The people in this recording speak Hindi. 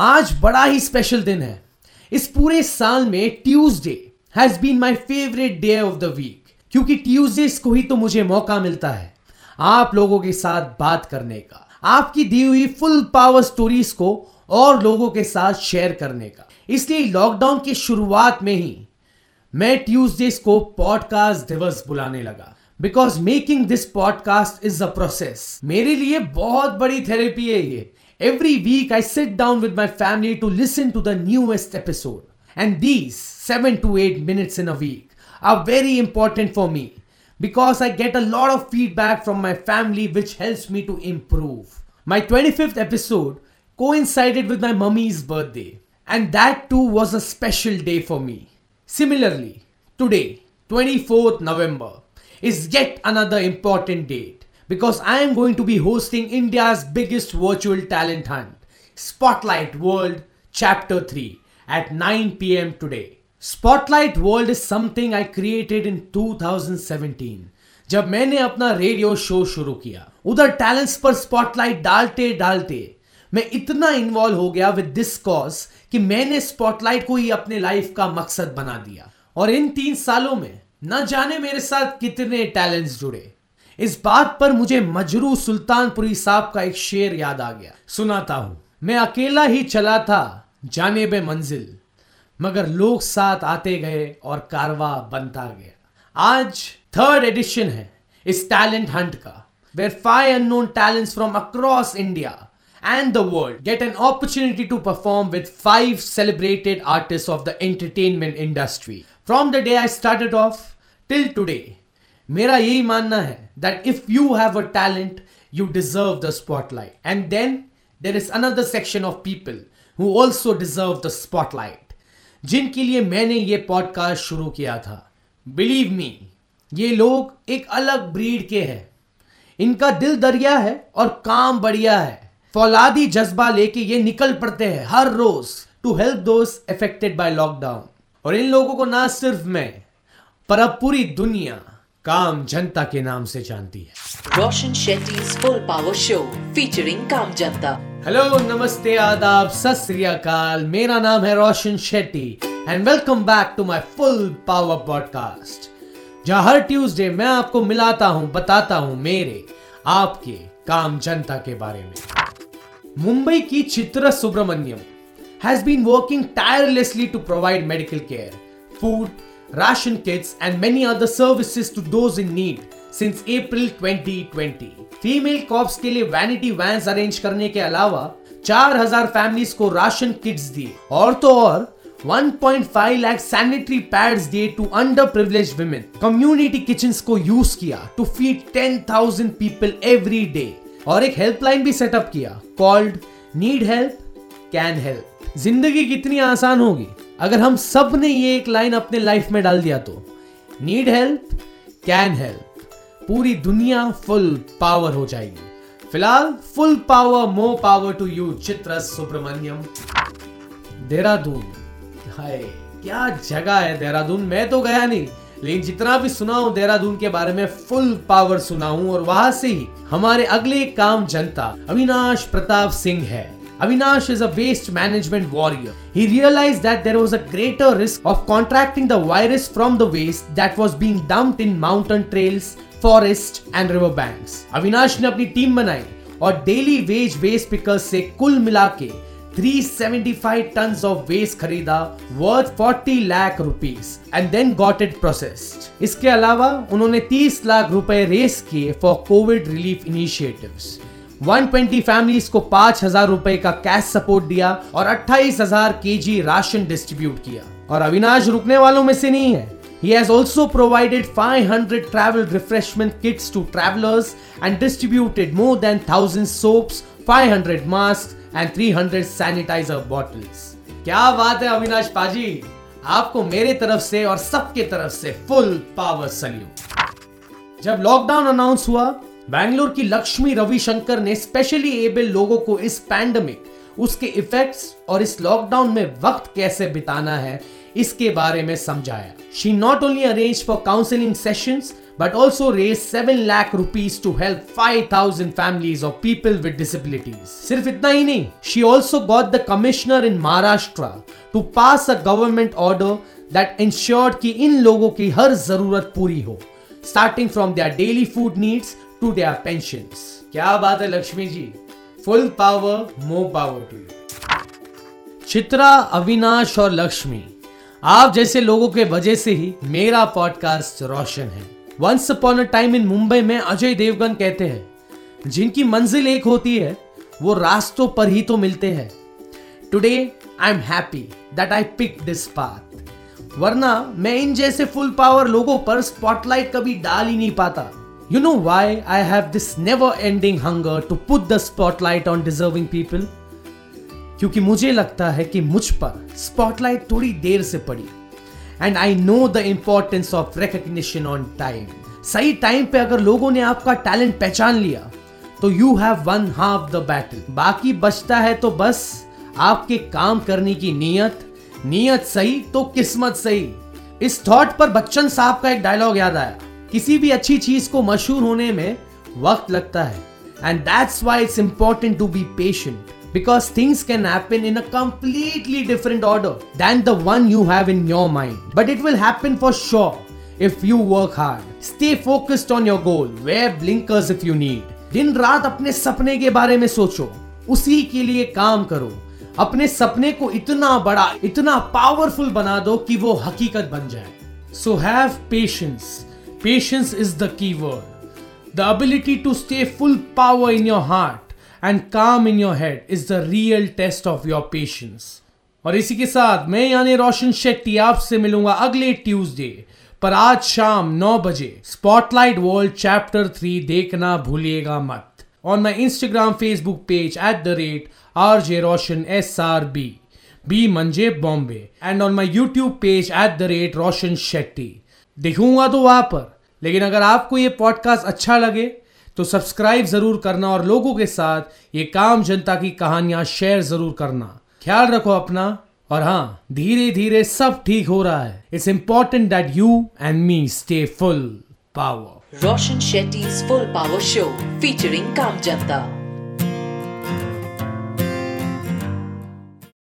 आज बड़ा ही स्पेशल दिन है। इस पूरे साल में Tuesday has been my favourite day of the week क्योंकि ट्यूसडेज को ही तो मुझे मौका मिलता है आप लोगों के साथ बात करने का, आपकी दी हुई फुल पावर स्टोरीज को और लोगों के साथ शेयर करने का। इसलिए लॉकडाउन की शुरुआत में ही मैं ट्यूसडेज को पॉडकास्ट दिवस बुलाने लगा। Because making this podcast is a process मेरे लिए बहुत बड़ी थेरेपी है ये every week I sit down with my family to listen to the newest episode and these seven to eight minutes in a week are very important for me because I get a lot of feedback from my family which helps me to improve. My 25th episode coincided with my mummy's birthday, and that too was a special day for me. Similarly, today, 24th November, is yet another important date because I am going to be hosting India's biggest virtual talent hunt, Spotlight World Chapter 3, at 9 pm today. Spotlight World is something I created in 2017 जब मैंने अपना रेडियो शो शुरू किया उधर टैलेंट्स पर स्पॉटलाइट डालते डालते मैं इतना इन्वॉल्व हो गया विद दिस कॉज कि मैंने स्पॉटलाइट को ही अपने लाइफ का मकसद बना दिया और इन तीन सालों में न जाने मेरे साथ कितने टैलेंट्स जुड़े। इस बात पर मुझे मजरू सुल्तानपुरी साहब का एक शेर याद आ गया। सुनाता हूँ। मैं अकेला ही चला था जाने बे मंजिल, मगर लोग साथ आते गए और कारवा बनता गया। आज थर्ड एडिशन है इस टैलेंट हंट का where five unknown talents from across India and the world get an opportunity to perform with five celebrated artists of the entertainment industry. From the day I start off till today मेरा यही मानना है that if you have a talent you deserve the spotlight and then there is another section of people who also deserve the spotlight जिनके लिए मैंने ये पॉडकास्ट शुरू किया था। बिलीव मी ये लोग एक अलग ब्रीड के हैं। इनका दिल दरिया है और काम बढ़िया है। फौलादी जज्बा लेके ये निकल पड़ते हैं हर रोज to help those affected by lockdown और इन लोगों को ना सिर्फ़ मैं पर अब पूरी दुनिया काम जनता के नाम से जानती है। Roshan Shetty full power show featuring काम जनता। हेलो नमस्ते आदाब सत मेरा नाम है Roshan Shetty and welcome back to my full power podcast जहाँ हर ट्यूसडे मैं आपको मिलाता हूँ बताता हूँ मेरे आपके काम जनता के बारे में। मुंबई की Chitra Subramaniam has been working tirelessly to provide medical care, food, ration kits, and many other services to those in need since April 2020. Female cops के लिए वैनिटी वैन्स अरेंज करने के अलावा 4000 फैमिलीज़ को राशन किट्स दिए। और तो और 1.5 लाख सैनिटरी पैड्स दिए to under privileged women community kitchens को यूज़ किया to feed 10,000 people every day और एक हेल्पलाइन भी सेटअप किया called need help can help ज़िंदगी कितनी आसान होगी? अगर हम सबने ये एक लाइन अपने लाइफ में डाल दिया तो? नीड हेल्प कैन हेल्प पूरी दुनिया फुल पावर हो जाएगी। फ़िलहाल full power more power to you Chitra Subramaniam. Dehradun. हाय, क्या जगह है देहरादून? मैं तो गया नहीं, लेकिन जितना भी सुना देहरादून के बारे में फुल पावर सुना और वहाँ से ही हमारे अगले काम जनता, अविनाश प्रताप सिंह है। Avinash is a waste management warrior. He realized that there was a greater risk of contracting the virus from the waste that was being dumped in mountain trails, forests and river banks. Avinash ने अपनी टीम बनाई और डेली वेज वेस्ट पिकर्स से कुल मिला के 375 tons of waste खरीदा worth 40 lakh rupees and then got it processed इसके अलावा उन्होंने 30 लाख रुपए रेस किए for covid relief initiatives 120 families को 5000 रुपए का कैश सपोर्ट दिया और 28000 केजी राशन डिस्ट्रीब्यूट किया। और अविनाश रुकने वालों में से नहीं है। He has also provided 500 travel refreshment kits to travelers and distributed more than 1000 soaps, 500 masks and 300 sanitizer bottles. क्या बात है अविनाश पाजी? आपको मेरे तरफ़ से और सबके तरफ़ से फुल पावर सल्यूट जब लॉकडाउन अनाउंस हुआ बैंगलोर की लक्ष्मी रविशंकर ने स्पेशली एबल लोगों को इस पैंडमिक उसके इफेक्ट्स और इस लॉकडाउन में वक्त कैसे बिताना है, इसके बारे में समझाया। She not only arrange for counselling sessions but also raise seven lakh rupees to help five thousand families of people with disabilities सिर्फ़ इतना ही नहीं she also got the commissioner in Maharashtra to pass a government order that ensure की इन लोगों की हर ज़रूरत पूरी हो starting from their daily food needs to their pensions. क्या बात है, Lakshmi ji? Full power more power to you Chitra, Avinash और लक्ष्मी, आप जैसे लोगों के वजह से ही मेरा पॉडकास्ट रोशन है। Once upon a time in Mumbai में अजय देवगन कहते हैं, जिनकी मंजिल एक होती है, वो रास्तों पर ही तो मिलते हैं। Today I am happy that I pick this path वरना मैं इन जैसे फुल पावर लोगों पर स्पॉटलाइट कभी डाल ही नहीं पाता। You know why I have this never ending hunger to put the spotlight on deserving people? क्योंकि मुझे लगता है कि मुझ पर स्पॉटलाइट थोड़ी देर से पड़ी। And I know the importance of recognition on time सही टाइम पे अगर लोगों ने आपका टैलेंट पहचान लिया तो you have won half the battle बाकी बचता है तो बस आपके काम करने की नीयत। नीयत सही तो किस्मत सही। इस थॉट पर बच्चन साहब का एक डायलॉग याद आया। किसी भी अच्छी चीज़ को मशहूर होने में वक्त लगता है। And that's why it's important to be patient because things can happen in completely different order than the one you have in your mind but it will happen for sure if you work hard stay focused on your goal wear blinkers if you need दिन रात अपने सपने के बारे में सोचो। उसी के लिए काम करो। अपने सपने को इतना बड़ा, इतना पावरफुल बना दो कि वो हकीकत बन जाए। So have patience Patience is the key word. The ability to stay full power in your heart and calm in your head is the real test of your patience. और इसी के साथ मैं यानी रोशन शेट्टी आपसे मिलूँगा अगले ट्यूसडे पर आज शाम 9 बजे स्पॉटलाइट वर्ल्ड चैप्टर थ्री देखना भूलिएगा मत on my Instagram Facebook page at the rate R J Roshan S R B B मंजे Bombay and on my YouTube page at the rate Roshan Shetty दिखूँगा तो वहाँ पर। लेकिन अगर आपको ये पॉडकास्ट अच्छा लगे तो सब्सक्राइब ज़रूर करना और लोगों के साथ ये काम जनता की कहानियाँ शेयर ज़रूर करना। ख्याल रखो अपना। और हाँ धीरे धीरे सब ठीक हो रहा है। It's important that you and me stay full power Roshan Shetty full power show featuring काम जनता।